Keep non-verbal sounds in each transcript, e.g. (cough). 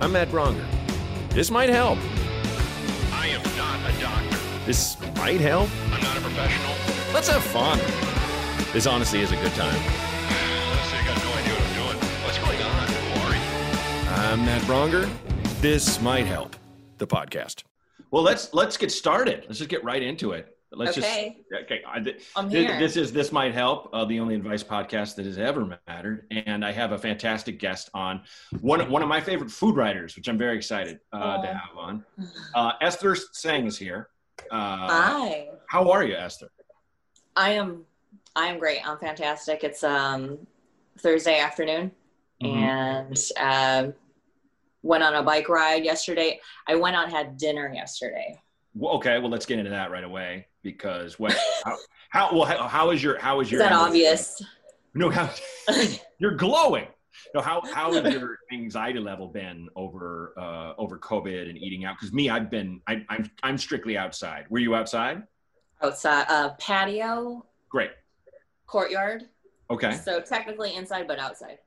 I'm Matt Braunger. This might help. I am not a doctor. This might help. I'm not a professional. Let's have fun. This honestly is a good time. Honestly, I got no idea what I'm doing. What's going on? Who are you? I'm Matt Braunger. This might help. The podcast. Well, let's let's get started. Let's just get right into it. Let's Okay. just okay. I, th- thi- here. This is this might help. Uh, the only advice podcast that has ever mattered, and I have a fantastic guest on one one of my favorite food writers, which I'm very excited uh, to have on. Uh, Esther Tseng is here. Uh, Hi. how are you, Esther? I am I am great. I'm fantastic. It's um Thursday afternoon Mhm. and um went on a bike ride yesterday. I went out and had dinner yesterday. Well, okay, well, let's get into that right away because what? how, how well? How, how is your how is Is your that obvious? No, how, (laughs) you're glowing. No, how how has your (laughs) anxiety level been over uh, over COVID and eating out? Because me, I've been I, I'm I'm strictly outside. Were you outside? Outside uh patio, Great. courtyard. Okay. So technically inside but outside.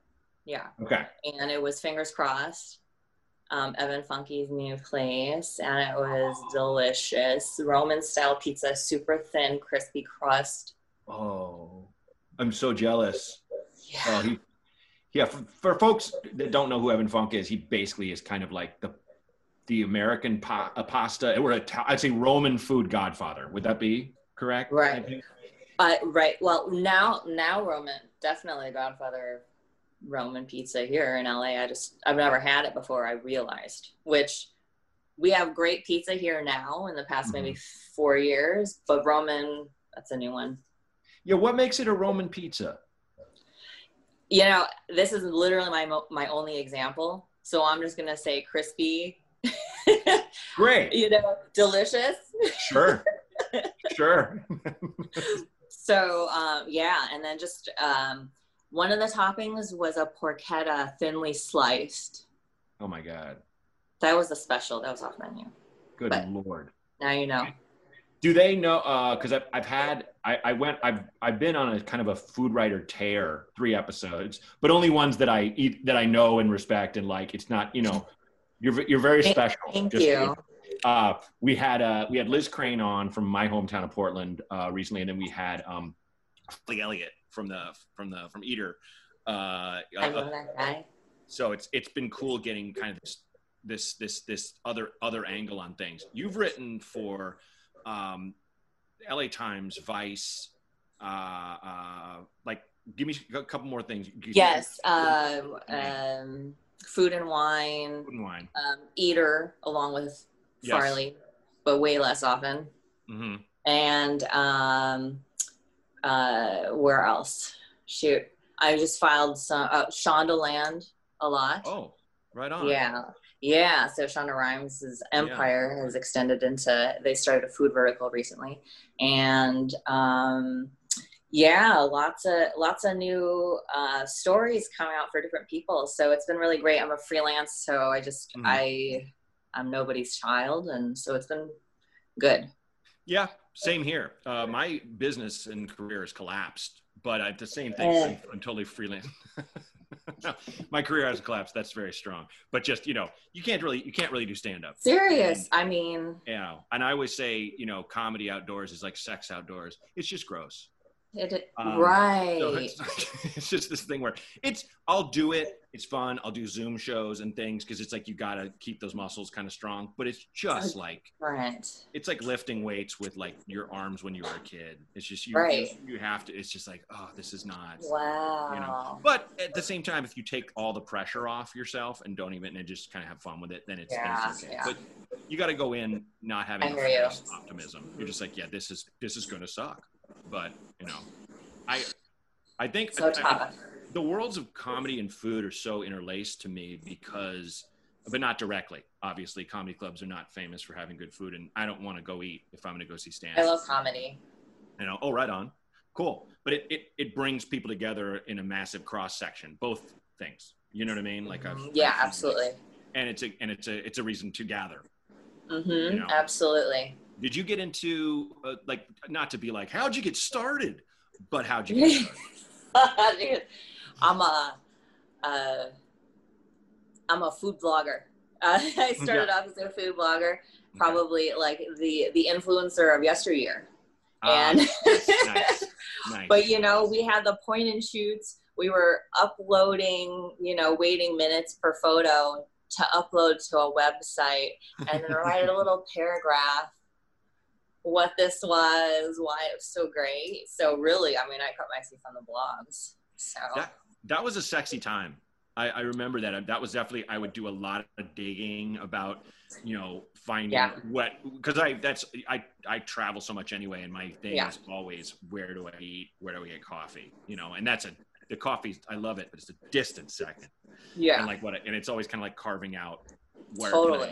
Yeah. Okay. and it was fingers crossed. Um, Evan Funke's new place, and it was delicious. Roman style pizza, super thin, crispy crust. Oh, I'm so jealous. Yeah. Oh, he, yeah. For, for folks that don't know who Evan Funke is, he basically is kind of like the the American pa- pasta or a, I'd say Roman food godfather. Would that be correct? Right. Uh, right. Well, now, now Roman, definitely Godfather of Roman pizza here in LA. I just, I've never had it before. I realized, which we have great pizza here now in the past maybe four years, but Roman, that's a new one. Yeah. What makes it a Roman pizza? You know, this is literally my mo- my only example. So I'm just gonna say crispy. (laughs) Great. you know, delicious. Sure. (laughs) sure. (laughs) So um, yeah, and then just um, one of the toppings was a porchetta thinly sliced. Oh my God. That was a special. That was off menu. Good But- lord. Now you know. Do they know? Because I've, I've had I, I went I've I've been on a kind of a food writer tear three episodes, but only ones that I eat that I know and respect and like. It's not you know, you're you're very Thank- special. Thank Just- you. Uh, we had uh we had Liz Crain on from my hometown of Portland uh, recently, and then we had um Lee Elliott from the from the from Eater. Uh, I uh, know that guy. so it's it's been cool getting kind of this this this this other other angle on things you've written for um la times vice uh uh like give me a couple more things Yes. Um, um, food and wine. Food and wine Um, eater along with Yes. Farley, but way less often. hmm and um uh where else? Shoot i just filed some uh, shondaland a lot. Oh right on. Yeah yeah so shonda rhimes' empire has extended into they started a food vertical recently. And um yeah lots of lots of new uh stories coming out for different people. So it's been really great. I'm a freelance so i just Mhm. i i'm nobody's child. And so it's been good. Yeah same here uh my business and career has collapsed but at the same thing. I'm, I'm totally freelance (laughs) no, my career has collapsed that's very strong but just you know you can't really you can't really do stand up Serious. I mean, Yeah, and I always say, you know, comedy outdoors is like sex outdoors. It's just gross. It, Um, right. So it's, (laughs) it's just this thing where it's I'll do it. It's fun. I'll do Zoom shows and things because it's like you got to keep those muscles kind of strong. But it's just like Different. it's like lifting weights with like your arms when you were a kid. It's just you Right. you, you have to. It's just like oh, this is not. Wow. You know, but at the same time, if you take all the pressure off yourself and don't even and just kind of have fun with it, then it's, then Yeah, it's okay. yeah. But you got to go in not having I a hear you. false optimism. You're just like, yeah, this is this is going to suck. But you know, I I think so I- I- the worlds of comedy and food are so interlaced to me because but not directly obviously comedy clubs are not famous for having good food and i don't want to go eat if i'm going to go see stand I love comedy. you know oh right on cool but it, it it brings people together in a massive cross section both things you know what i mean like I've, Mm-hmm. yeah, I've- absolutely. and it's a and it's a it's a reason to gather hmm You know. Absolutely. Did you get into uh, like not to be like how'd you get started but how'd you get started (laughs) I'm a, uh, I'm a food blogger. Uh, (laughs) I started off as a food blogger, probably like the the influencer of yesteryear. Ah, And nice, (laughs) nice. but you know, we had the point and shoots. We were uploading, you know, waiting minutes per photo to upload to a website and then write a little paragraph what this was, why it was so great. So really, I mean, I cut my teeth on the blogs. So that that was a sexy time. I, I remember that. That was definitely. I would do a lot of digging about, you know, finding Yeah. what because I that's I I travel so much anyway, and my thing Yeah. is always where do I eat, where do I get coffee, you know, and that's a the coffee. I love it, but it's a distant second, yeah, and like what, and it's always kind of like carving out where totally.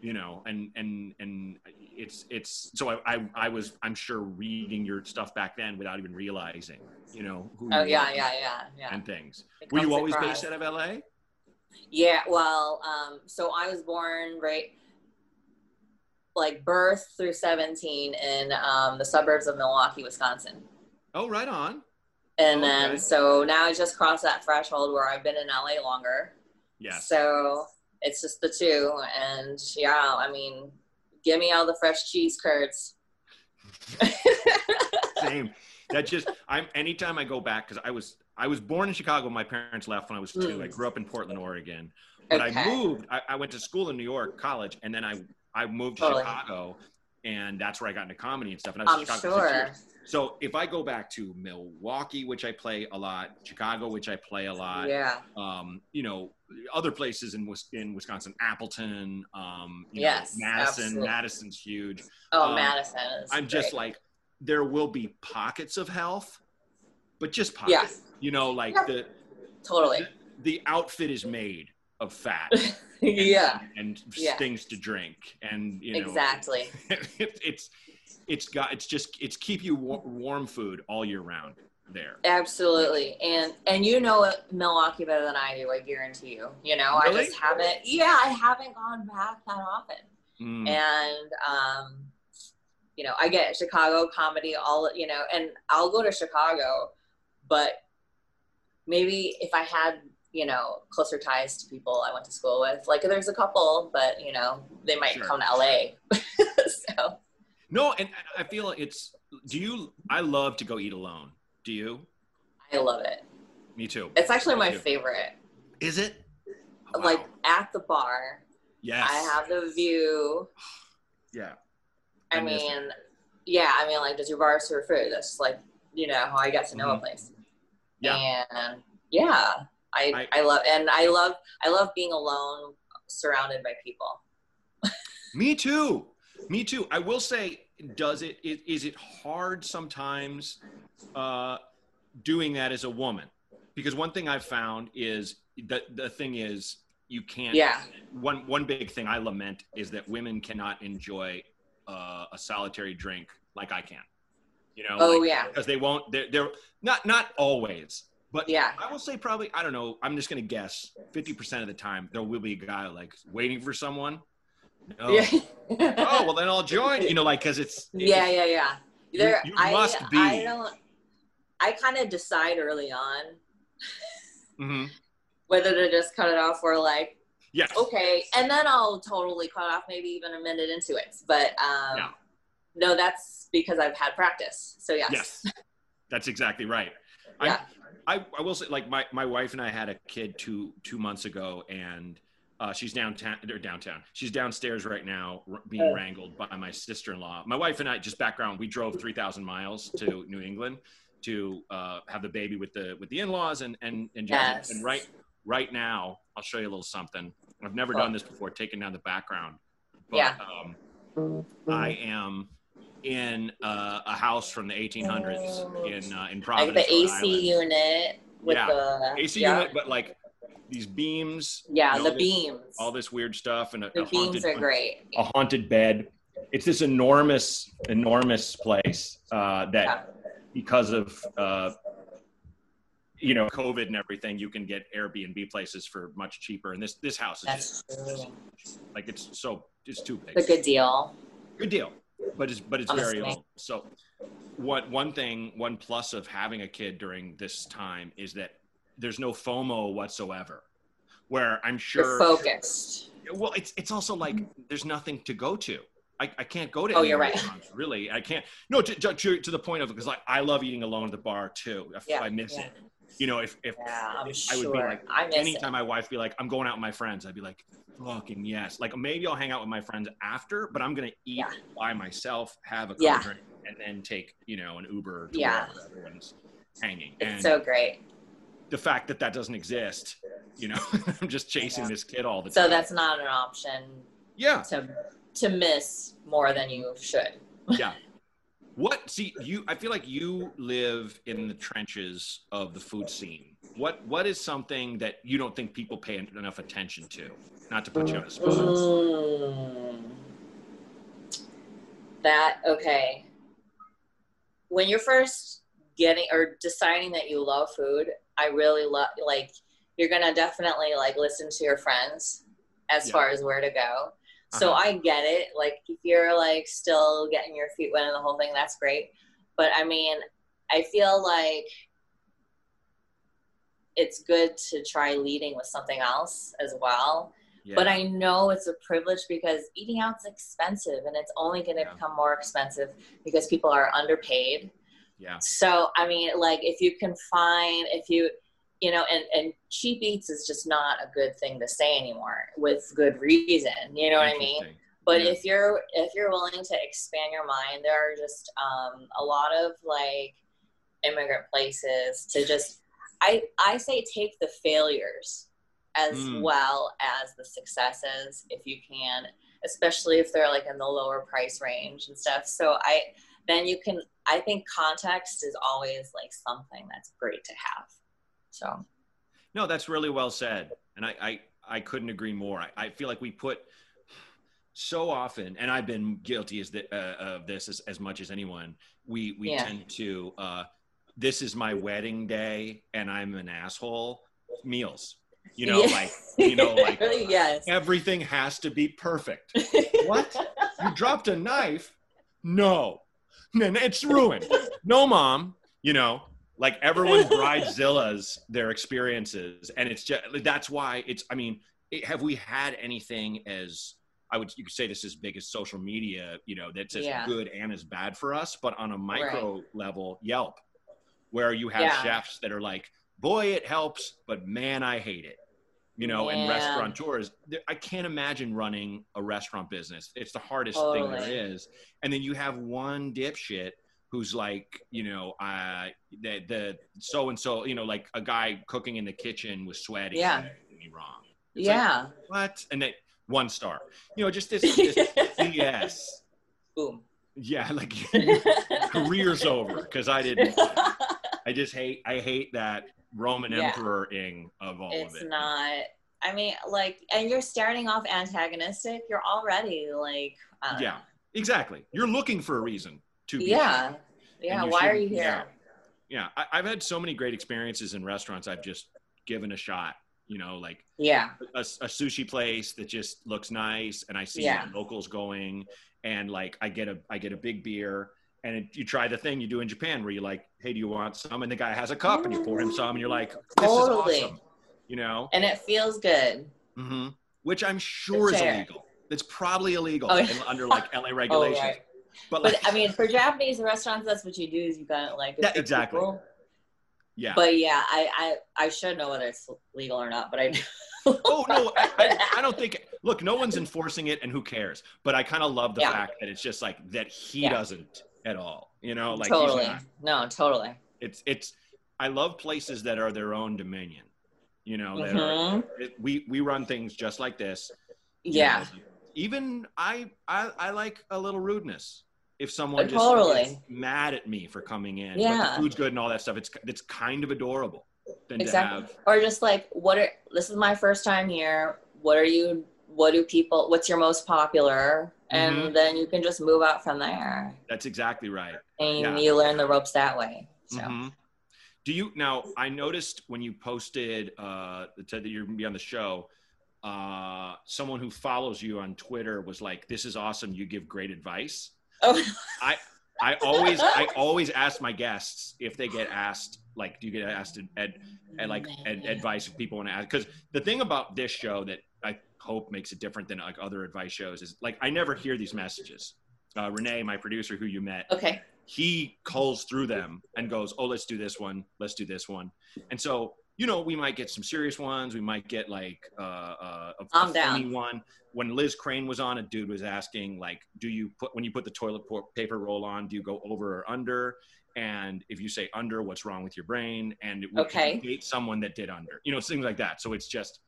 you know and and and it's it's so I, I i was i'm sure reading your stuff back then without even realizing you know who Oh you yeah, yeah, yeah, yeah. and things It were you always based out of la Yeah, well, um, so I was born right like birth through 17 in um, the suburbs of Milwaukee, Wisconsin. oh right on And Okay. then so now I just crossed that threshold where I've been in LA longer. Yeah. So it's just the two. And yeah, I mean, give me all the fresh cheese curds. (laughs) same that just i'm anytime i go back because i was i was born in chicago my parents left when i was two i Mm. grew up in portland oregon but i moved I, I went to school in new york college and then i i moved to Totally. chicago and that's where i got into comedy and stuff and i was I'm chicago for six sure. So if I go back to Milwaukee, which I play a lot, Chicago, which I play a lot, Yeah. um, you know, other places in in Wisconsin, Appleton, um, you Yes, know, Madison, absolutely. Madison's huge. Oh, Um, Madison is. I'm just like, there will be pockets of health, but just pockets. You know, like the totally. the outfit is made of fat. (laughs) and- yeah, and, Yeah. things to drink, and you know, exactly. (laughs) it, it's it's got it's just it's keep you wa- warm food all year round there. Absolutely. And and you know Milwaukee better than I do, I guarantee you. You know, I just haven't yeah, I haven't gone back that often. Mm. And um you know, I get Chicago comedy all you know, and I'll go to Chicago, but maybe if I had, you know, closer ties to people I went to school with, like there's a couple, but you know, they might Sure. come to LA. (laughs) so No, and I feel it's. Do you? I love to go eat alone. Do you? I love it. Me too. It's actually my favorite. Is it? Wow. Like at the bar, yes. I have the view. (sighs) Yeah. I, I mean, yeah, I mean, like, does your bar serve food? That's like, you know, how I get to know a Mhm. place. Yeah. And yeah, I, I- I, love, and I love, I love being alone, surrounded by people. (laughs) Me too. Me too. I will say, does it? Is, is it hard sometimes uh, doing that as a woman? Because one thing I've found is that the thing is you can't. Yeah. One one big thing I lament is that women cannot enjoy uh, a solitary drink like I can. You know. Oh like- yeah, because they won't they're, they're not not always but Yeah. i will say probably i don't know i'm just gonna guess 50% of the time there will be a guy like waiting for someone no. yeah. (laughs) oh well then i'll join you know like because it's yeah, yeah, yeah. There, you I, must be. I don't. I kind of decide early on (laughs) mm-hmm. whether to just cut it off or like, yes okay, and then I'll totally cut off, maybe even a minute into it. But um, Yeah. no, that's because I've had practice. So yes, yes (laughs) that's exactly right Yeah. I, I, I will say like my, my wife and i had a kid two two months ago and uh, she's downtown or downtown. She's downstairs right now r- being wrangled by my sister-in-law. My wife and i just background we drove 3000 miles to new england to uh, have the baby with the with the in-laws and and and, Yes. and right right now i'll show you a little something. I've never done this before taking down the background. But Yeah. um, i am in uh, a house from the 1800s in uh, in like Providence, the Rhode AC Island. unit with Yeah. the AC yeah. unit, but like these beams. Yeah, the this- beams. All this weird stuff and a, the a beams haunted, are great. a haunted bed. It's this enormous, enormous place uh, that Yeah. because of uh, you know COVID and everything, you can get Airbnb places for much cheaper. And this this house is That's just true. like it's so it's too big. It's a good deal. good deal but it's but it's very old so what one thing one plus of having a kid during this time is that there's no fomo whatsoever where i'm You're sure focused. well, it's it's also like there's nothing to go to. I, I can't go to. Oh, any you're right. restaurants, Really, I can't. No, to, to, to- the point of it, because like I love eating alone at the bar too. If Yeah, I miss yeah. it, you know, if if Yeah, I'm I would be like, I anytime it. my wife be like, I'm going out with my friends, I'd be like, fucking yes. Like maybe I'll hang out with my friends after, but I'm gonna eat Yeah. by myself, have a Yeah. drink, and then take you know an Uber to Yeah. wherever everyone's hanging. It's and so great. the fact that that doesn't exist, you know, (laughs) I'm just chasing this kid all the So time. So that's not an option yeah, to to miss more than you should. yeah. (laughs) What see you? I feel like you live in the trenches of the food scene. What what is something that you don't think people pay enough attention to? Not to put you on the spot. Mm. That okay. When you're first getting or deciding that you love food, I really love like you're gonna definitely like listen to your friends as Yeah. far as where to go. So Uh-huh. I get it. Like if you're like still getting your feet wet and the whole thing, that's great. But I mean, I feel like it's good to try leading with something else as well. Yeah. But I know it's a privilege because eating out's expensive and it's only going to Yeah. become more expensive because people are underpaid. yeah. So, I mean, like if you can find, if you, you know, and, and cheap eats is just not a good thing to say anymore with good reason. You know what I mean? But Yeah. if you're if you're willing to expand your mind, there are just um, a lot of like immigrant places to just. I I say take the failures as Mm. well as the successes if you can, especially if they're like in the lower price range and stuff. So I then you can. I think context is always like something that's great to have. So No, that's really well said, and I I, I couldn't agree more. I, I feel like we put so often, and I've been guilty as the, uh, of this as, as much as anyone. We we Yeah. tend to uh, this is my wedding day, and I'm an asshole. Meals, you know, Yeah. like you know, (laughs) like yes. everything has to be perfect. (laughs) What? You dropped a knife? No. Then it's ruined. No, mom. You know, like everyone bridezillas their experiences, and it's just that's why it's. I mean, it, have we had anything as I would you could say this as big as social media? You know, that's as Yeah. good and as bad for us, but on a micro level, Yelp, where you have Yeah. chefs that are like, "Boy, it helps, but man, I hate it." You know, and Man. restaurateurs, I can't imagine running a restaurant business. It's the hardest thing there is. And then you have one dipshit who's like, you know, uh, the the so and so, you know, like a guy cooking in the kitchen was sweaty. Yeah. Me wrong. It's like, yeah. what? And then one star. You know, just this, this (laughs) BS. Boom. Yeah, like (laughs) career's over because I didn't. I just hate. I hate that Roman Yeah. emperor-ing of all it's of it. It's not. I mean, like, and you're starting off antagonistic. You're already like, I Yeah, know. exactly. You're looking for a reason to be. yeah, shitty. yeah. You Why are you here? Yeah, I, I've had so many great experiences in restaurants. I've just given a shot. You know, like Yeah, a, a sushi place that just looks nice, and I see Yeah. locals going, and like I get a I get a big beer, and it, you try the thing you do in Japan where you're like, hey, do you want some? And the guy has a cup, and you pour him some, and you're like, this Totally. is awesome. You know, and it feels good. mm-hmm. which I'm sure is Fair. illegal. It's probably illegal Oh, yeah. under like (laughs) LA Oh, regulations. right. But But like, I mean, for Japanese restaurants, that's what you do. Is you got to like, Yeah, exactly. people- yeah. But yeah, I, I I should know whether it's legal or not, but I. Oh no, I, I, I (laughs) don't think. Look, no one's enforcing it, and who cares? But I kind of love the Yeah. fact that it's just like that he Yeah. doesn't at all. You know, like totally. No, totally. It's it's. I love places that are their own dominion. You know, that are, mm-hmm. it, we we run things just like this. you Yeah. know. Even I, I I like a little rudeness. If someone Uh, just totally. mad at me for coming in, Yeah. food's good and all that stuff, it's it's kind of adorable. Exactly. to have or just like what are this is my first time here what are you what do people what's your most popular and Mhm. then you can just move out from there that's exactly right. and Yeah. you learn the ropes that way so Mhm. Do you now? I noticed when you posted uh, that you're gonna be on the show. Uh, someone who follows you on Twitter was like, "This is awesome. You give great advice." Oh I always, I always ask my guests if they get asked, like, do you get asked ed, ed, ed like ed, advice if people want to ask? Because the thing about this show that I Hope makes it different than like other advice shows is like I never hear these messages. Uh, Renee, my producer, who you met, Okay. he calls through them and goes, "Oh, let's do this one. Let's do this one." And so, you know, we might get some serious ones. We might get like uh, uh, a, a I'm funny down. one. When Liz Crain was on, a dude was asking like, "Do you put when you put the toilet paper roll on? Do you go over or under?" And if you say under, what's wrong with your brain? And it would Okay. date someone that did under, you know, things like that. So it's just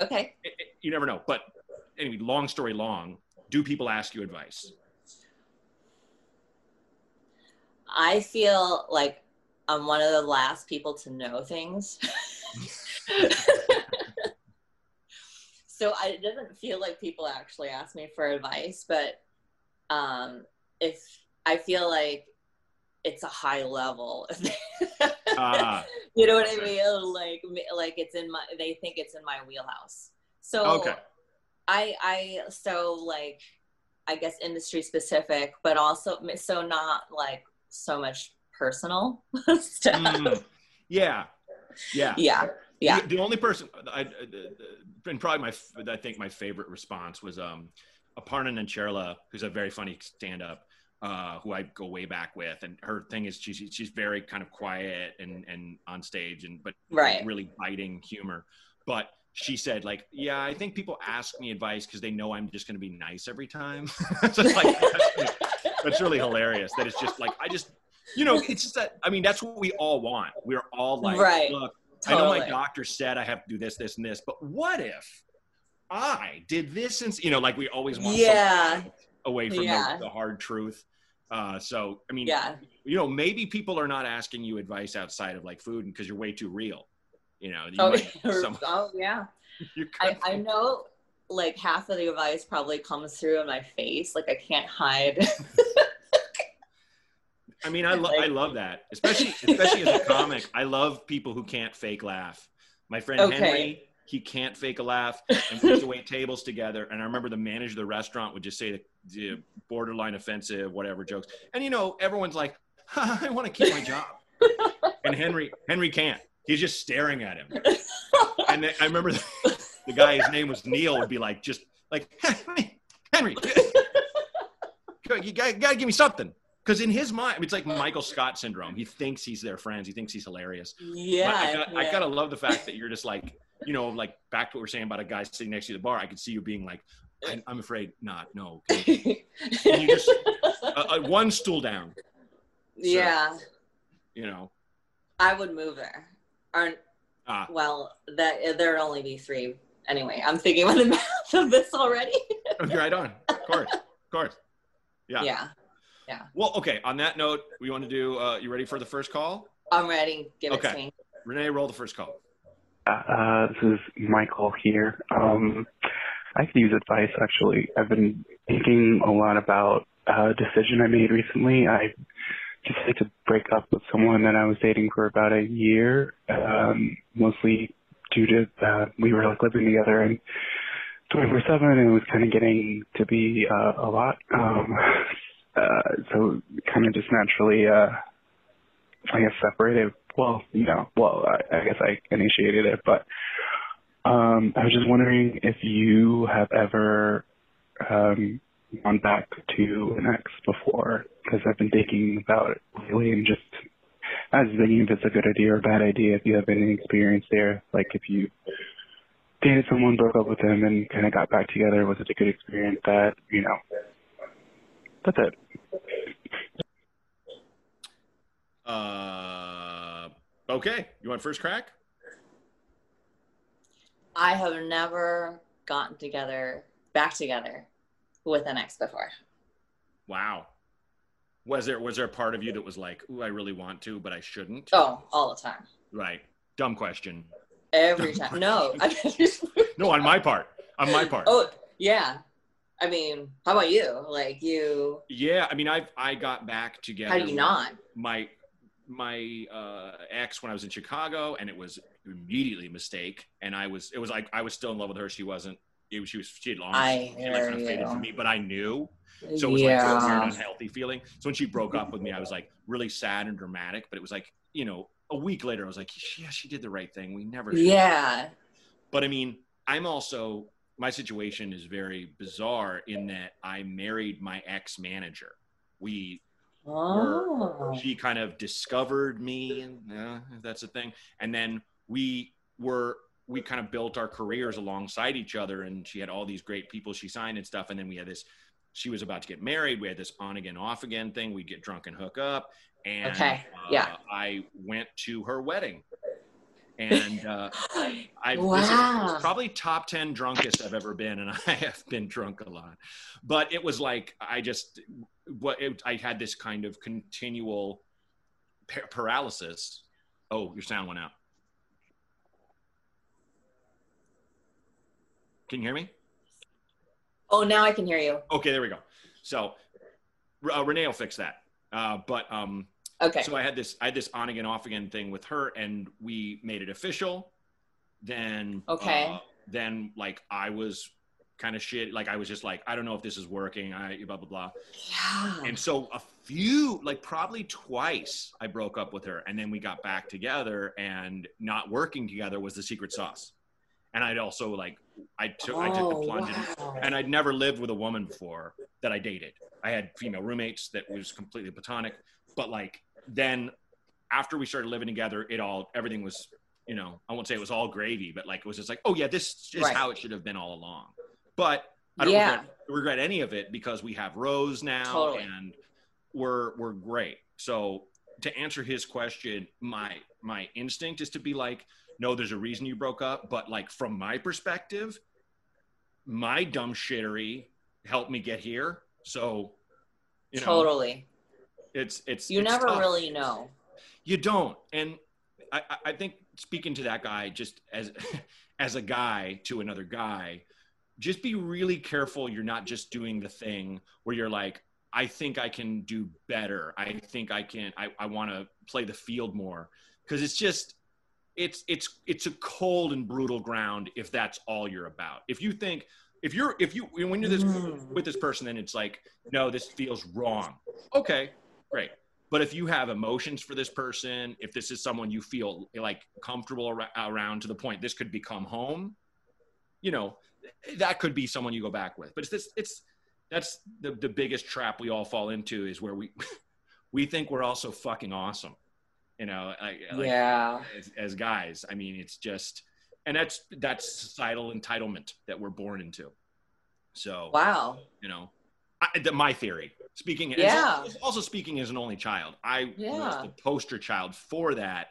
Okay. it, it- you never know. But anyway, long story long, do people ask you advice? I feel like I'm one of the last people to know things. (laughs) so I, it doesn't feel like people actually ask me for advice, but um, if I feel like it's a high level, (laughs) Ah. you know what I mean? Like, like it's in my, they think it's in my wheelhouse. So Okay. I, I, so like, I guess industry specific, but also so not like so much personal (laughs) stuff. Mm. yeah, yeah. Yeah, yeah. The, the only person I, I- and probably my I think my favorite response was um Aparna Nancherla, who's a very funny stand-up, uh, who I go way back with, and her thing is she's she's very kind of quiet and and on stage and but Right. really biting humor, but. She said, like, yeah, I think people ask me advice because they know I'm just going to be nice every time. so (laughs) it's like, that's, that's really hilarious. That it's just like, I just, you know, it's just that, I mean, that's what we all want. We're all like, Right. look, I know my doctor said I have to do this, this, and this, but what if I did this and you know, like we always want Yeah. away from Yeah. the, the hard truth. Uh, so I mean, Yeah. you know, maybe people are not asking you advice outside of like food because you're way too real. You know, you Oh, (laughs) some- (laughs) oh yeah. (laughs) I, I know like half of the advice probably comes through in my face. Like I can't hide. I mean, I, lo- Like- I love that, especially especially as a comic. I love people who can't fake laugh. My friend Okay. Henry, he can't fake a laugh, and we used to wait tables together. And I remember the manager of the restaurant would just say the, the borderline offensive, whatever jokes, and you know, everyone's like, (laughs) "I want to keep my job," and Henry Henry can't. He's just staring at him. And then I remember the, the guy, his name was Neil, would be like, just like, Henry, (laughs) you gotta, gotta give me something. Because in his mind, it's like Michael Scott syndrome. He thinks he's their friends. He thinks he's hilarious. yeah. But I, got, I gotta love the fact that you're just like, you know, like back to what we we're saying about a guy sitting next to the bar. I could see you being like, I'm, I'm afraid not. No. Can (laughs) you, just uh, uh, one stool down? yeah. You know. I would move there. Or Ah, well, that there'd only be three. Anyway, I'm thinking about the (laughs) math of this already. right on. Of course. Of course. Yeah. yeah. Well, okay. On that note, we want to do. Uh, you ready for the first call? I'm ready. Give Okay. it to me. Renee, roll the first call. Uh, this is Michael here. Um, I could use advice actually. I've been thinking a lot about a decision I made recently. I decided to break up with someone that I was dating for about a year, um, mostly due to uh, we were like living together and 24 seven, and it was kind of getting to be uh, a lot. Um, uh, so kind of just naturally, uh, I guess separated. Well, you know, well, I, I guess I initiated it, but um, I was just wondering if you have ever um, gone back to an ex before, because I've been thinking about it lately, and just I was thinking if it's a good idea or a bad idea. If you have any experience there, like if you dated someone, broke up with them, and kind of got back together, was it a good experience? That you know, that's it. Uh, okay. You want first crack? I have never gotten together, back together, with an ex before. Wow. Was there was there a part of you that was like, "Ooh, I really want to, but I shouldn't"? Oh, all the time, Right. Dumb question. every time. No, (laughs) No, on my part. On my part. oh yeah. I mean, how about you? Like you? Yeah, I mean, I I got back together. How do you not? My my uh, ex when I was in Chicago, and it was immediately a mistake. And I was it was like I was still in love with her. She wasn't. It was, she was she had long. I she like kind of faded from me, but I knew. So it was like this weird, unhealthy feeling. So when she broke up with me, I was like really sad and dramatic. But it was like you know, a week later, I was like, yeah, she did the right thing. We never. should Yeah. But I mean, I'm also my situation is very bizarre in that I married my ex manager. We Oh. she kind of discovered me and uh, that's a thing and then we were we kind of built our careers alongside each other and she had all these great people she signed and stuff and then we had this she was about to get married we had this on again off again thing we'd get drunk and hook up and Okay, uh, yeah. i went to her wedding and uh, I (gasps) Wow. is probably top 10 drunkest I've ever been, and (laughs) I have been drunk a lot. But it was like I just what it, I had this kind of continual par- paralysis. Oh, your sound went out. Can you hear me? Oh, now I can hear you. Okay, there we go. So uh, Renee will fix that. Uh, but um, Okay. so I had this I had this on again off again thing with her, and we made it official. Then Okay. uh, then like I was kind of shit. Like I was just like I don't know if this is working. I blah blah blah. yeah. And so a few like probably twice I broke up with her, and then we got back together. And not working together was the secret sauce. And I'd also like I took I took Oh, the plunge. and- wow. and I'd never lived with a woman before that I dated. I had female roommates that was completely platonic, but like then after we started living together, it all everything was you know I won't say it was all gravy, but like it was just like oh yeah, this is Right. how it should have been all along. But I don't Yeah. regret, regret any of it because we have Rose now Totally. and we're we're great. So to answer his question, my my instinct is to be like, no, there's a reason you broke up, but like from my perspective, my dumb shittery helped me get here. So, you know, totally. It's it's You it's never tough. really know. You don't, and I, I- think speaking to that guy, just as (laughs) as a guy to another guy, just be really careful. You're not just doing the thing where you're like, I think I can do better. I think I can. I, I want to play the field more because it's just it's it's it's a cold and brutal ground if that's all you're about. If you think if you're if you when you're this Mm. with this person, then it's like, no, this feels wrong. Okay, great. But if you have emotions for this person, if this is someone you feel like comfortable ar- around to the point this could become home, you know, that could be someone you go back with. But it's this, it's that's the the biggest trap we all fall into is where we (laughs) we think we're also fucking awesome, you know, like, yeah. as, as guys. I mean, it's just, and that's that's societal entitlement that we're born into. So Wow. you know, I, the, my theory. Speaking, Yeah. also, speaking as an only child, I Yeah. was the poster child for that.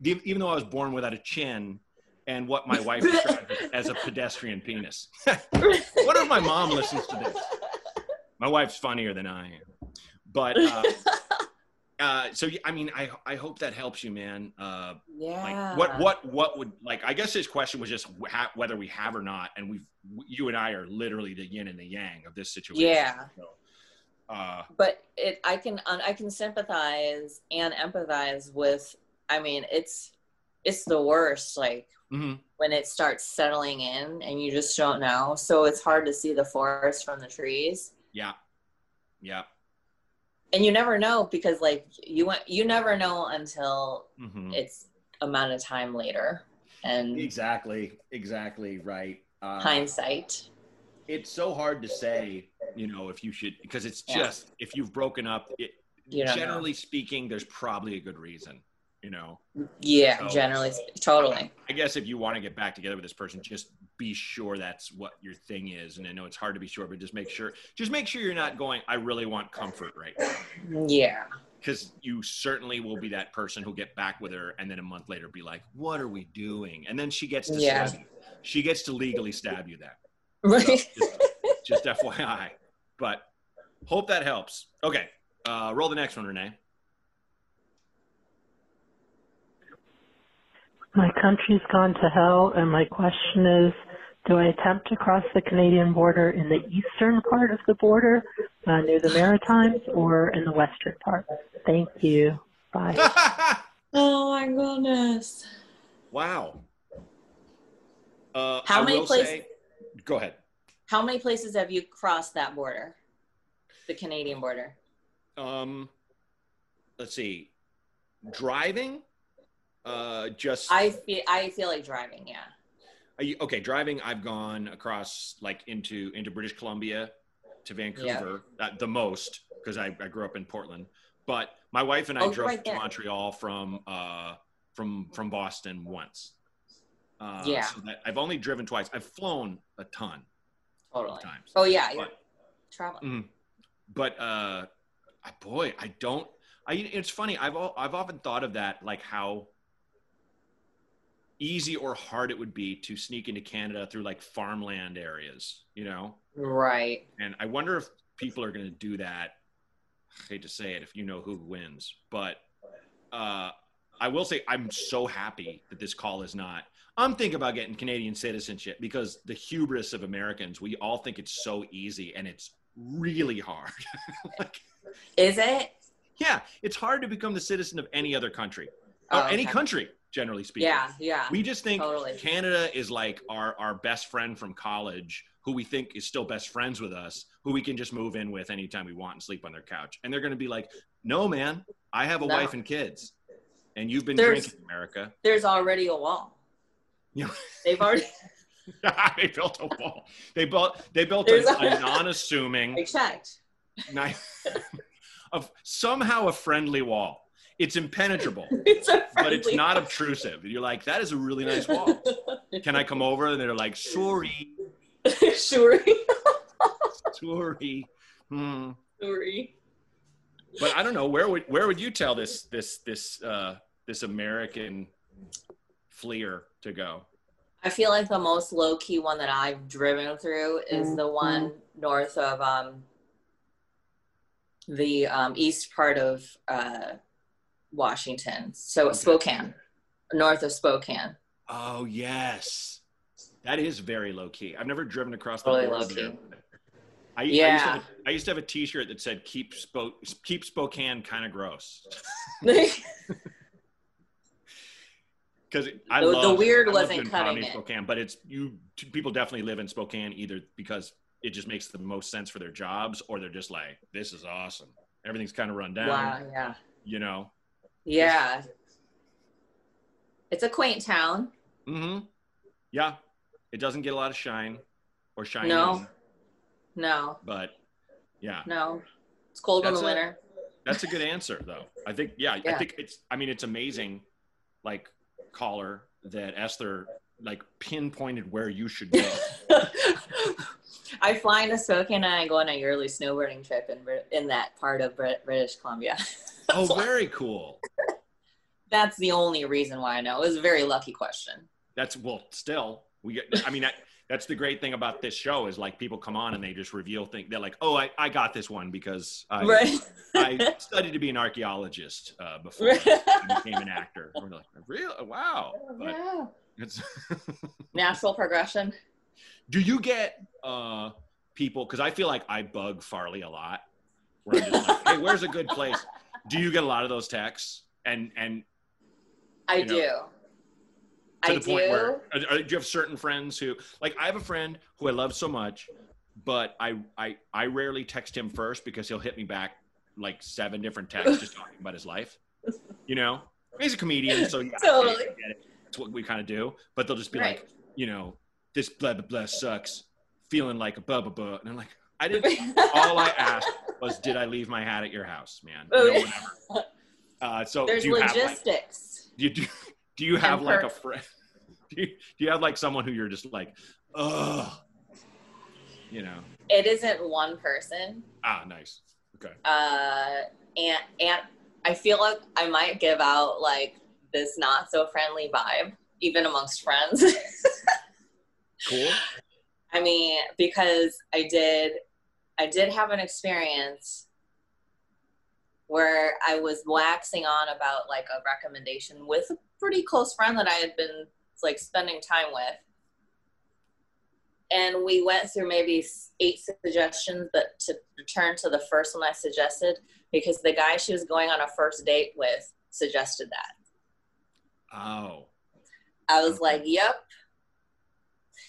The- Even though I was born without a chin, and what my wife described as a pedestrian penis. (laughs) what if my mom listens to this? My wife's funnier than I am, but uh, uh, so I mean, I I hope that helps you, man. Uh, yeah. like what what what would like i guess his question was just ha- whether we have or not and we've you and i are literally the yin and the yang of this situation Yeah. so, uh but it i can i can sympathize and empathize with i mean it's it's the worst like mhm. when it starts settling in and you just don't know so it's hard to see the forest from the trees yeah yeah and you never know because like you want you never know until Mhm. it's amount of time later and exactly exactly right uh, hindsight it's so hard to say you know if you should because it's Yeah. just if you've broken up it You don't know. generally speaking there's probably a good reason you know yeah So- generally totally I guess if you want to get back together with this person, just be sure that's what your thing is. And I know it's hard to be sure, but just make sure, just make sure you're not going, I really want comfort right now. yeah Because you certainly will be that person who'll get back with her and then a month later be like, what are we doing? And then she gets to Yeah. stab you. She gets to legally stab you then. right Just FYI. But hope that helps. Okay. Uh, roll the next one, Renee. My country's gone to hell, and my question is do I attempt to cross the Canadian border in the eastern part of the border, uh, near the Maritimes, or in the western part? Thank you. Bye. (laughs) oh my goodness wow. Uh, How I many places- say- go ahead. how many places have you crossed that border the canadian border Um, let's see. Driving, uh, just i feel i feel like driving yeah Are you, okay, driving. I've gone across like into into British Columbia to Vancouver uh, the most because I, I grew up in Portland. But my wife and I Oh, drove right to. Montreal from uh, from from Boston once. Uh, Yeah. so that, I've only driven twice. I've flown a ton Totally. of times. Oh yeah, But- traveling. Mhm. But uh, boy, I don't. I it's funny. I've al- I've often thought of that, like how easy or hard it would be to sneak into Canada through like farmland areas, you know. Right. And I wonder if people are going to do that. I hate to say it, if you know who wins, but uh, I will say I'm so happy that this call is not. I'm thinking about getting Canadian citizenship because the hubris of Americans, we all think it's so easy and it's really hard. (laughs) like, Is it? yeah, it's hard to become the citizen of any other country, Oh, or any country, generally speaking. Yeah, yeah. We just think Totally. Canada is like our, our best friend from college who we think is still best friends with us, who we can just move in with anytime we want and sleep on their couch. And they're going to be like, no, man, I have a No. wife and kids. And you've been There's- drinking, America. There's already a wall. Yeah. They've already. (laughs) they built a wall. They built, they built a, a- a non-assuming, (laughs) I checked. ni- (laughs) of somehow a friendly wall. It's impenetrable, (laughs) It's but it's friendly- not obtrusive. You're like, that is a really nice wall. (laughs) Can I come over? And they're like, sorry, (laughs) Shuri. sorry. Hmm. Shuri. but I don't know where would where would you tell this this this uh, this American fleer to go? I feel like the most low key one that I've driven through is the one north of um, the um, east part of uh, Washington. So Spokane, north of Spokane. Oh yes, that is very low key. I've never driven across the Really border. low-key. there. I, I, used to have a, I used to have a T-shirt that said "Keep Spo- Keep Spokane kind of gross" (laughs) because I The- the weird I wasn't cutting it. Spokane, but it's you people definitely live in Spokane either because it just makes the most sense for their jobs, or they're just like, "This is awesome." Everything's kind of run down, wow, yeah. you know. Yeah. It's a quaint town. Mm-hmm. Yeah, it doesn't get a lot of shine or shine. No. No, but yeah, no. It's cold in the a- winter. that's a good answer though. I think yeah, yeah, I think it's. I mean, it's amazing, like caller that Esther like pinpointed where you should go. (laughs) I fly into Spokane and I go on a yearly snowboarding trip in in that part of Brit- British Columbia. (laughs) oh, very cool. That's the only reason why I know. It was a very lucky question. That's well, still we get. I mean, that, that's the great thing about this show is like people come on and they just reveal things. They're like, oh, I, I got this one because I, right. I (laughs) studied to be an archaeologist uh, before I became an actor. We're like, really? Wow. But yeah. it's (laughs) Natural progression. Do you get uh, people? Because I feel like I bug Farley a lot. Where I'm just like, hey, where's a good place? Do you get a lot of those texts? And and I know, do. to I the do. point where are, are- do you have certain friends who like I have a friend who I love so much, but I I I rarely text him first because he'll hit me back like seven different texts just talking about his life. You know, he's a comedian, so yeah, Totally. get it. That's what we kind of do. But they'll just be Right. like, you know, this blah blah blah sucks, feeling like a blah blah blah, and I'm like, I didn't. (laughs) all I asked was, did I leave my hat at your house, man? Know, whatever. Uh, so There's do you have like, logistics. do you do, do you have And like a friend? (laughs) Do you, do you have like someone who you're just like, ugh, you know? it isn't one person. Ah, nice. Okay. Uh, and and I feel like I might give out like this not so friendly vibe, even amongst friends. (laughs) Cool. I mean, because I did, I did have an experience where I was waxing on about like a recommendation with a pretty close friend that I had been like spending time with. And we went through maybe eight suggestions, but to return to the first one I suggested, because the guy she was going on a first date with suggested that. Oh, I was Okay. like, yep.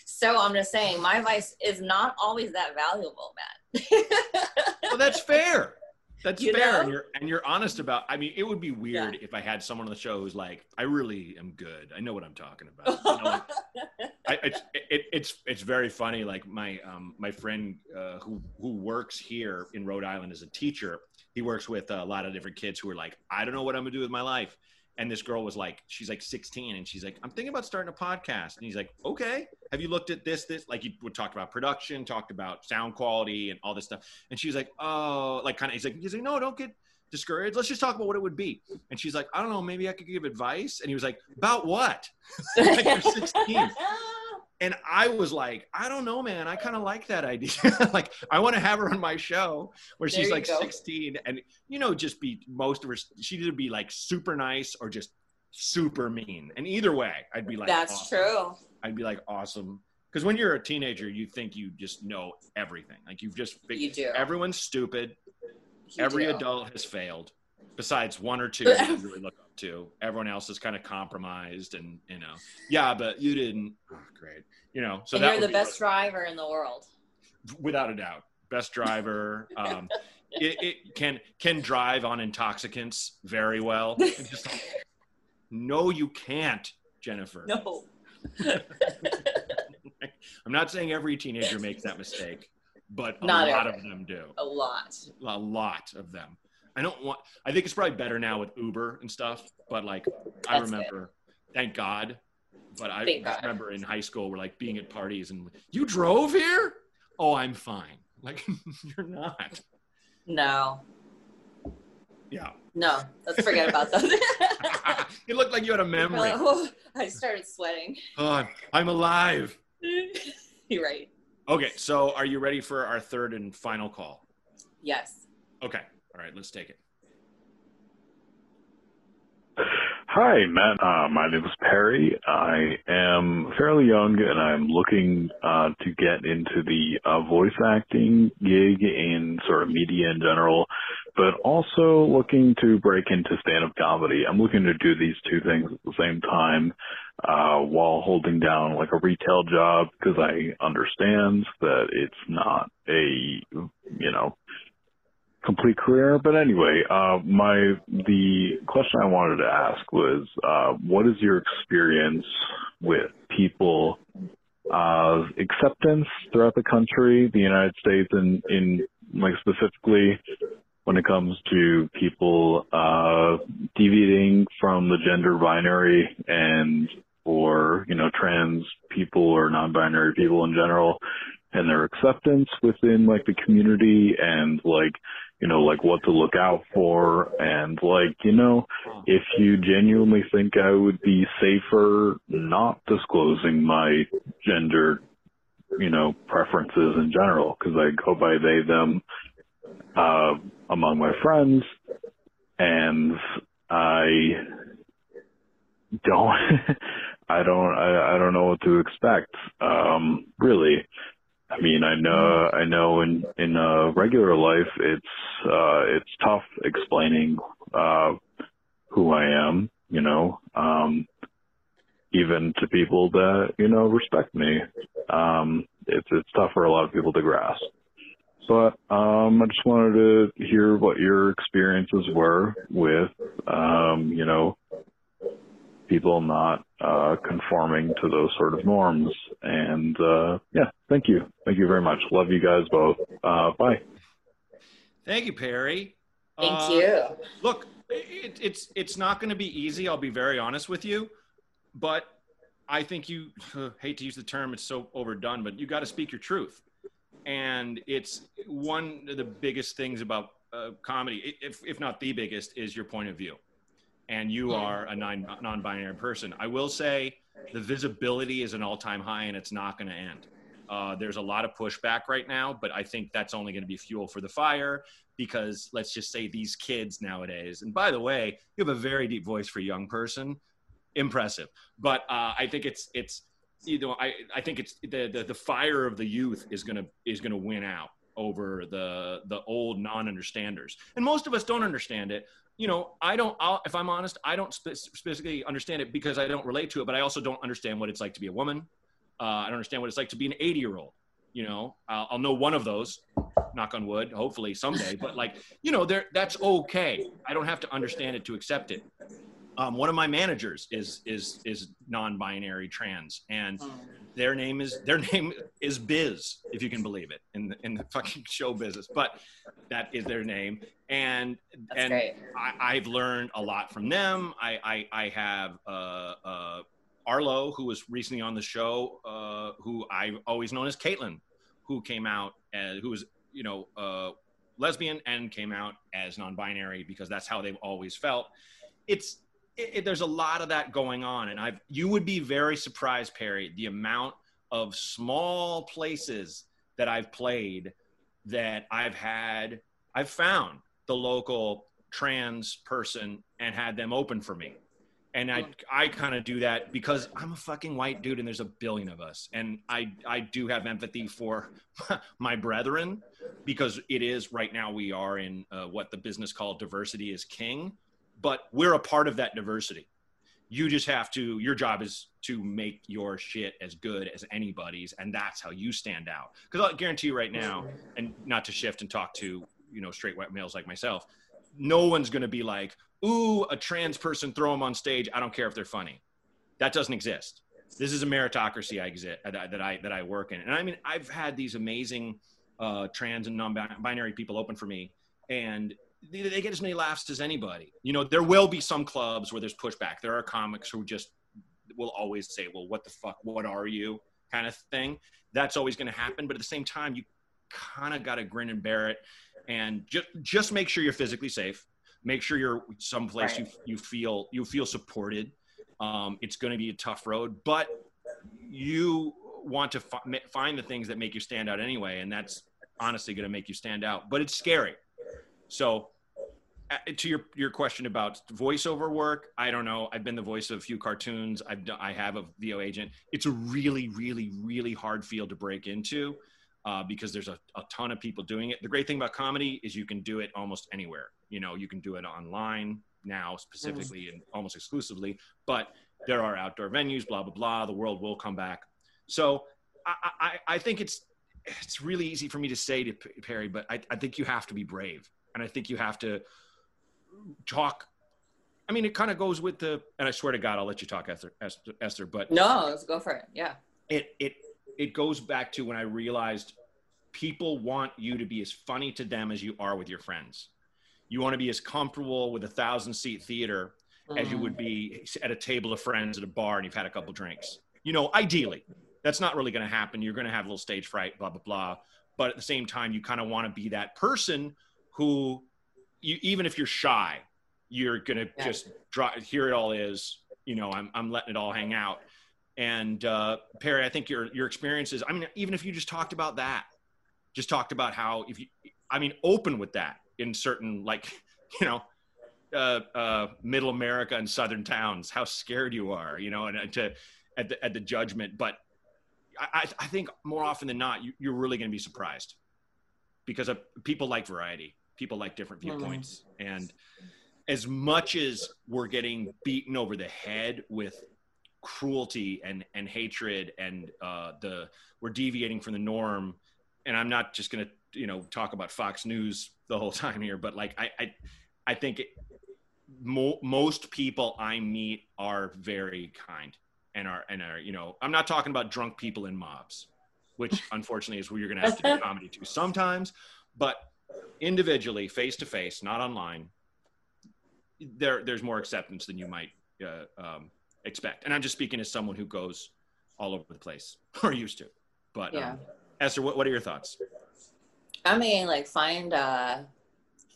So I'm just saying, my advice is not always that valuable, Matt. Well, that's fair. That's You fair, know? and you're and you're honest about. I mean, it would be weird Yeah. if I had someone on the show who's like, "I really am good. I know what I'm talking about." You know, like, (laughs) I, it's it, it's it's very funny. Like my um my friend uh, who who works here in Rhode Island as a teacher, he works with a lot of different kids who are like, I don't know what I'm gonna do with my life. And this girl was like, she's like 16, and she's like, I'm thinking about starting a podcast. And he's like, Okay, have you looked at this? This like you would talk about production, talked about sound quality, and all this stuff. And she's like, Oh, like kind of. He's like, he's like, No, don't get discouraged. Let's just talk about what it would be. And she's like, I don't know, maybe I could give advice. And he was like, About what? (laughs) like you're 16 (laughs) and I was like, I don't know, man. I kind of like that idea. (laughs) like, I want to have her on my show where There she's like go. 16 and, you know, just be most of her, she'd either be like super nice or just super mean. And either way, I'd be like, That's awesome. true. I'd be like, awesome. Because when you're a teenager, you think you just know everything. Like, you've just, You do. everyone's stupid. You Every do. adult has failed, besides one or two (laughs) that you really look up to. Everyone else is kind of compromised, and you know, yeah, but you didn't. Oh, great, you know. So and that you're the be best driver in the world. without a doubt, best driver. Um, (laughs) it, it can can drive on intoxicants very well. (laughs) Just no, you can't, Jennifer. No. (laughs) I'm not saying every teenager makes that mistake, but a Not lot every. of them do. A lot. a lot of them. I don't want. I think it's probably better now with Uber and stuff. But like, I That's remember, thank God. But I Thank just God. remember in high school, we're like being at parties and you drove here. Oh, I'm fine. (laughs) Like you're not. No. Yeah. No. Let's forget about that. (laughs) it looked like you had a memory. (laughs) Oh, I started sweating. Oh, I'm- I'm alive. You're right. Okay, so are you ready for our third and final call? Yes. Okay. All right, let's take it. Hi, Matt. Uh, my name is Perry. I am fairly young and I'm looking uh, to get into the uh, voice acting gig in sort of media in general, but also looking to break into stand up comedy. I'm looking to do these two things at the same time uh, while holding down like a retail job because I understand that it's not a, you know, complete career. But anyway, uh, my the question I wanted to ask was, uh, what is your experience with people uh, acceptance throughout the country, the United States, and in like specifically when it comes to people uh, deviating from the gender binary and or you know trans people or non-binary people in general and their acceptance within like the community and like you know, like what to look out for and like, you know, if you genuinely think I would be safer not disclosing my gender, you know, preferences in general, because I go by they, them, uh, among my friends and I don't, (laughs) I don't, I, I don't know what to expect, um, really. I mean, I know, I know in, in, uh, regular life, it's, uh, it's tough explaining, uh, who I am, you know, um, even to people that, you know, respect me. Um, it's, it's tough for a lot of people to grasp. But, um, I just wanted to hear what your experiences were with, um, you know, people not uh, conforming to those sort of norms. And uh, yeah, thank you. Thank you very much. Love you guys both. Uh, bye. Thank you, Perry. Thank Uh, you. Look, it, it's it's not going to be easy. I'll be very honest with you, but I think you hate to use the term; it's so overdone. But you got to speak your truth, and it's one of the biggest things about uh, comedy, if if not the biggest, is your point of view. And you are a non non-binary person. I will say the visibility is an all-time high, and it's not going to end. Uh, there's a lot of pushback right now, but I think that's only going to be fuel for the fire because let's just say these kids nowadays. And by the way, you have a very deep voice for a young person, impressive. But uh, I think it's it's you know I I think it's the, the the fire of the youth is gonna is gonna win out over the the old non-understanders. And most of us don't understand it. You know, I don't. I'll, if I'm honest, I don't spe- specifically understand it because I don't relate to it. But I also don't understand what it's like to be a woman. Uh, I don't understand what it's like to be an 80 year old. You know, I'll, I'll know one of those, knock on wood, hopefully someday. But like, you know, there that's okay. I don't have to understand it to accept it. Um, one of my managers is is is non-binary trans, and Hmm. their name is their (laughs) name is Biz, if you can believe it, in the in the fucking show business. But that is their name, and That's and great. I, I've learned a lot from them. I I, I have uh, uh, Arlo, who was recently on the show, uh, who I've always known as Caitlin, who came out as who was you know uh, lesbian and came out as non-binary because that's how they've always felt. It's it, it- there's a lot of that going on, and I've you would be very surprised, Perry, the amount of small places that I've played that I've had I've found the local trans person and had them open for me. And I I kind of do that because I'm a fucking white dude and there's a billion of us. And I I do have empathy for (laughs) my brethren because it is right now we are in uh, what the business called diversity is king, but we're a part of that diversity. You just have to your job is to make your shit as good as anybody's and that's how you stand out. Cuz I'll guarantee you right now and not to shift and talk to, you know, straight white males like myself, no one's going to be like, ooh, a trans person, throw them on stage. I don't care if they're funny. That doesn't exist. This is a meritocracy I exist, that, I- that I that I work in. And I mean, I've had these amazing uh, trans and non-binary people open for me, and they, they get as many laughs as anybody. You know, there will be some clubs where there's pushback. There are comics who just will always say, "Well, what the fuck? What are you?" kind of thing. That's always going to happen. But at the same time, you kind of got to grin and bear it, and just just make sure you're physically safe. Make sure you're someplace you you feel you feel supported. Um, it's going to be a tough road, but you want to fi- find the things that make you stand out anyway, and that's honestly going to make you stand out. But it's scary. So, to your your question about voiceover work, I don't know. I've been the voice of a few cartoons. I've done, I have a VO agent. It's a really, really, really hard field to break into uh, because there's a, a ton of people doing it. The great thing about comedy is you can do it almost anywhere. You know, you can do it online now, specifically and almost exclusively. But there are outdoor venues, blah blah blah. The world will come back. So I, I, I think it's it's really easy for me to say to P- Perry, but I, I think you have to be brave, and I think you have to talk. I mean, it kind of goes with the, and I swear to God, I'll let you talk, Esther. Esther, Esther but No, let's go for it. Yeah. it it it goes back to when I realized people want you to be as funny to them as you are with your friends. You want to be as comfortable with a thousand seat theater as you would be at a table of friends at a bar and you've had a couple drinks. You know, ideally, that's not really going to happen. You're going to have a little stage fright, blah blah blah. But at the same time, you kind of want to be that person who, you even if you're shy, you're going to Yeah. just draw. Here it all is. You know, I'm I'm letting it all hang out. And uh, Perry, I think your your experiences. I mean, even if you just talked about that, just talked about how if you, I mean, open with that in certain like, (laughs) you know, uh, uh, middle America and southern towns, how scared you are, you know, and uh, to at the at the judgment. But I, I- think more often than not, you, you're really going to be surprised because of, people like variety, people like different viewpoints, and as much as we're getting beaten over the head with cruelty and and hatred and uh, the we're deviating from the norm and i'm not just going to you know talk about fox news the whole (laughs) time here but like i i, I think it, mo- most people i meet are very kind and are and are you know i'm not talking about drunk people in mobs which (laughs) unfortunately is where you're going to have to do comedy to sometimes but individually face to face not online there there's more acceptance than you might uh, um, expect. And I'm just speaking as someone who goes all over the place (laughs) or used to. But Yeah. um, Esther, what, what are your thoughts? I mean, like find uh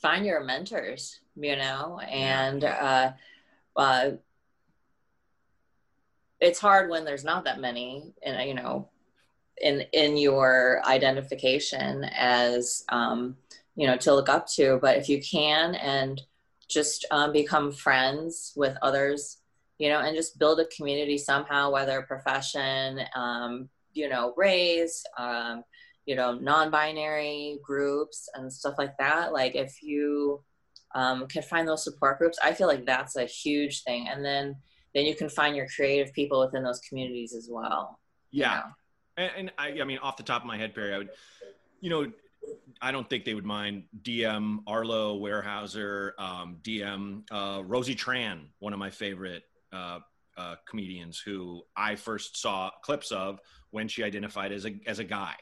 find your mentors, you know, and uh uh it's hard when there's not that many and you know in in your identification as um you know to look up to but if you can and just um, become friends with others you know and just build a community somehow whether profession um you know race um you know non-binary groups and stuff like that like if you um, can find those support groups i feel like that's a huge thing and then then you can find your creative people within those communities as well you Yeah. know? And, and I, I mean, off the top of my head, Perry, I would, you know, I don't think they would mind DM Arlo Warehouser, um, DM uh, Rosie Tran, one of my favorite uh, uh, comedians who I first saw clips of when she identified as a as a guy,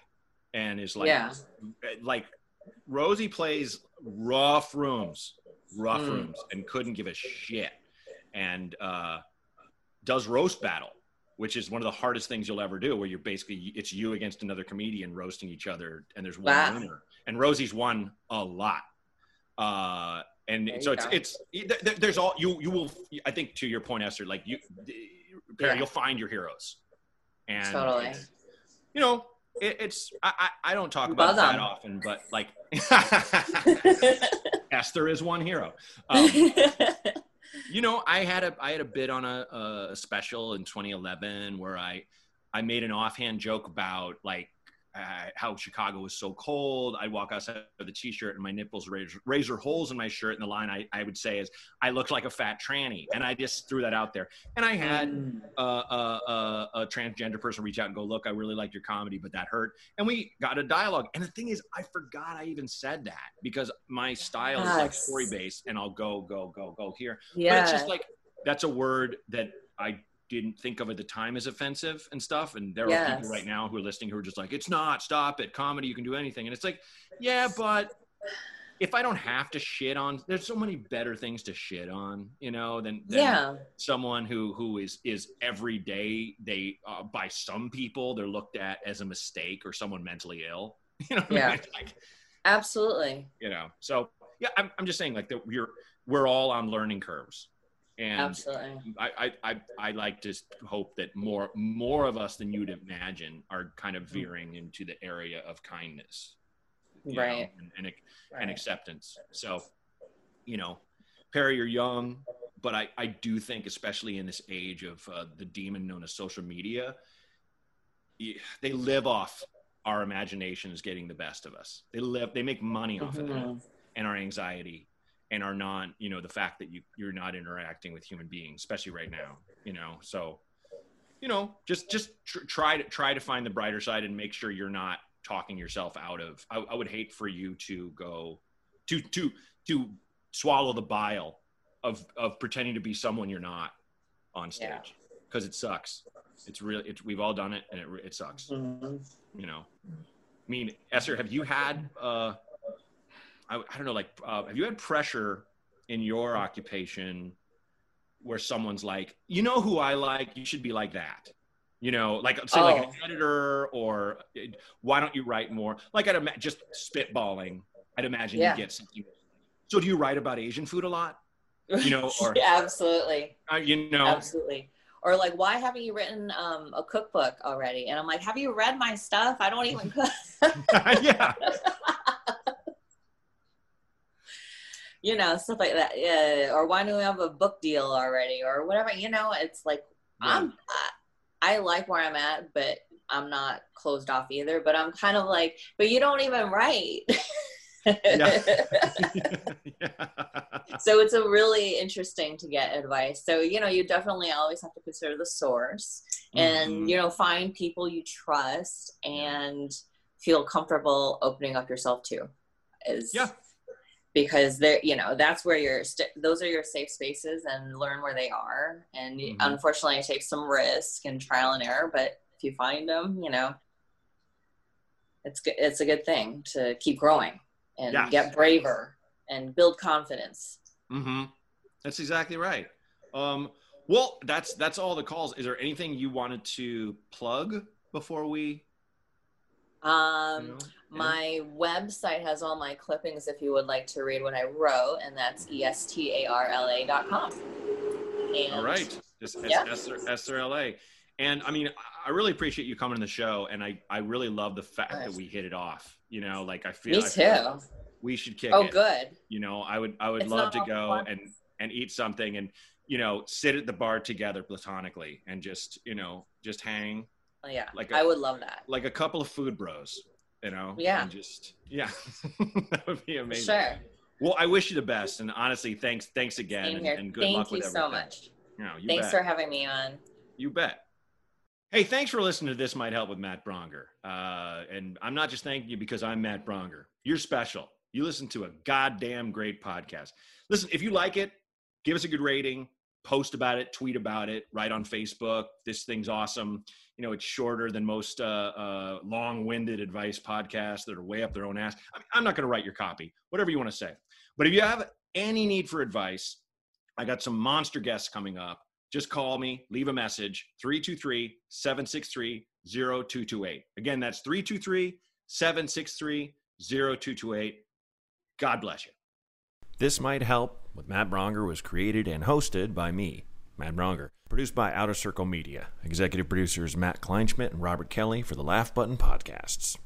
and is like Yeah. like Rosie plays rough rooms, rough Mm. rooms, and couldn't give a shit, and uh, does roast battle, which is one of the hardest things you'll ever do, where you're basically it's you against another comedian roasting each other, and there's one Wow. winner, and Rosie's won a lot. Uh, and There so it's go. it's there- there- there's all you you will I think to your point Esther like you Perry Yeah. you'll find your heroes and Totally. you know it, it's I, I I don't talk about that often but like (laughs) (laughs) Esther is one hero (laughs) um, you know I had a I had a bid on a, a special in 2011 where I I made an offhand joke about like uh, how Chicago was so cold. I'd walk outside with a t-shirt and my nipples razor, razor holes in my shirt. And the line I, I would say is, I looked like a fat tranny. And I just threw that out there. And I had uh, uh, a transgender person reach out and go, look, I really liked your comedy, but that hurt. And we got a dialogue. And the thing is, I forgot I even said that because my style is like story based and I'll go, go, go, go here. yeah. But it's just like that's a word that I didn't think of at the time as offensive and stuff. And there are people right now who are listening who are just like, it's not, stop it. Comedy, you can do anything. And it's like, yeah, but if I don't have to shit on, there's so many better things to shit on, you know, than, than yeah. someone who who is is every day they uh, by some people they're looked at as a mistake or someone mentally ill. (laughs) You know, what I Yeah. mean? (laughs) Like Absolutely. you know. So yeah, I'm I'm just saying like that we're we're all on learning curves, and Absolutely. I, I, I, I like to hope that more more of us than you'd imagine are kind of veering into the area of kindness, you know, Right. and, and, ac- and acceptance. So, you know, Perry, you're young, but I, I do think, especially in this age of uh, the demon known as social media, they live off our imaginations getting the best of us. They live, they make money off of that and our anxiety and are not you know the fact that you you're not interacting with human beings especially right now you know so you know just just tr- try to try to find the brighter side and make sure you're not talking yourself out of I, I would hate for you to go to to to swallow the bile of of pretending to be someone you're not on stage Yeah. because it sucks it's really it's we've all done it and it, it sucks Mhm. you know i mean esther have you had uh i, I don't know like uh, have you had pressure in your occupation where someone's like you know who i like you should be like that you know like say like an Oh. editor or uh, why don't you write more like i'd ima- just spitballing i'd imagine Yeah. you get something so do you write about asian food a lot You know, (laughs) or- Yeah, absolutely. uh, you know Absolutely. Or like, why haven't you written um, a cookbook already? And I'm like, have you read my stuff? I don't even cook. (laughs) yeah (laughs) you know, stuff like that. Yeah. Or why do we have a book deal already? Or whatever. You know, it's like I'm. I, I like where I'm at, but I'm not closed off either. But I'm kind of like, but you don't even write. (laughs) Yeah. yeah. (laughs) (laughs) so it's a really interesting to get advice so you know you definitely always have to consider the source and Mhm. you know find people you trust and feel comfortable opening up yourself to is Yeah. Because they're you know that's where your st- those are your safe spaces and learn where they are and Mhm. unfortunately it takes some risk and trial and error but if you find them you know it's good it's a good thing to keep growing and Yes. get braver and build confidence Mm-hmm. That's exactly right. Um, well, that's that's all the calls. Is there anything you wanted to plug before we? Um, you know, my website has all my clippings if you would like to read what I wrote, and that's E estarla.com. And All right, just Yeah. And I mean, I really appreciate you coming to the show, and I, I really love the fact that we hit it off. You know, like I feel Me I feel too. like we should kick Oh, it. good. You know, I would I would It's love to go fun. and and eat something and you know sit at the bar together platonically and just you know just hang yeah, Like a- I would love that. like a couple of food bros. You know, Yeah. and just yeah, (laughs) that would be amazing. Sure. Well, I wish you the best, and honestly, thanks, thanks again, and, and good Thank luck you with so much. You know, you Thanks bet. for having me on. You bet. Hey, thanks for listening to This Might Help with Matt Braunger. Uh, and I'm not just thanking you because I'm Matt Braunger. You're special. You listen to a goddamn great podcast. Listen, if you like it, give us a good rating, post about it, tweet about it, write on Facebook. This thing's awesome. You know, it's shorter than most uh, uh, long-winded advice podcasts that are way up their own ass. I mean, I'm not going to write your copy, whatever you want to say. But if you have any need for advice, I got some monster guests coming up. Just call me, leave a message 323 763 0228. Again, that's 323 763 0228. God bless you. This Might Help with Matt Braunger was created and hosted by me, Matt Braunger. Produced by Outer Circle Media. Executive producers Matt Kleinschmidt and Robert Kelly for the Laugh Button Podcasts.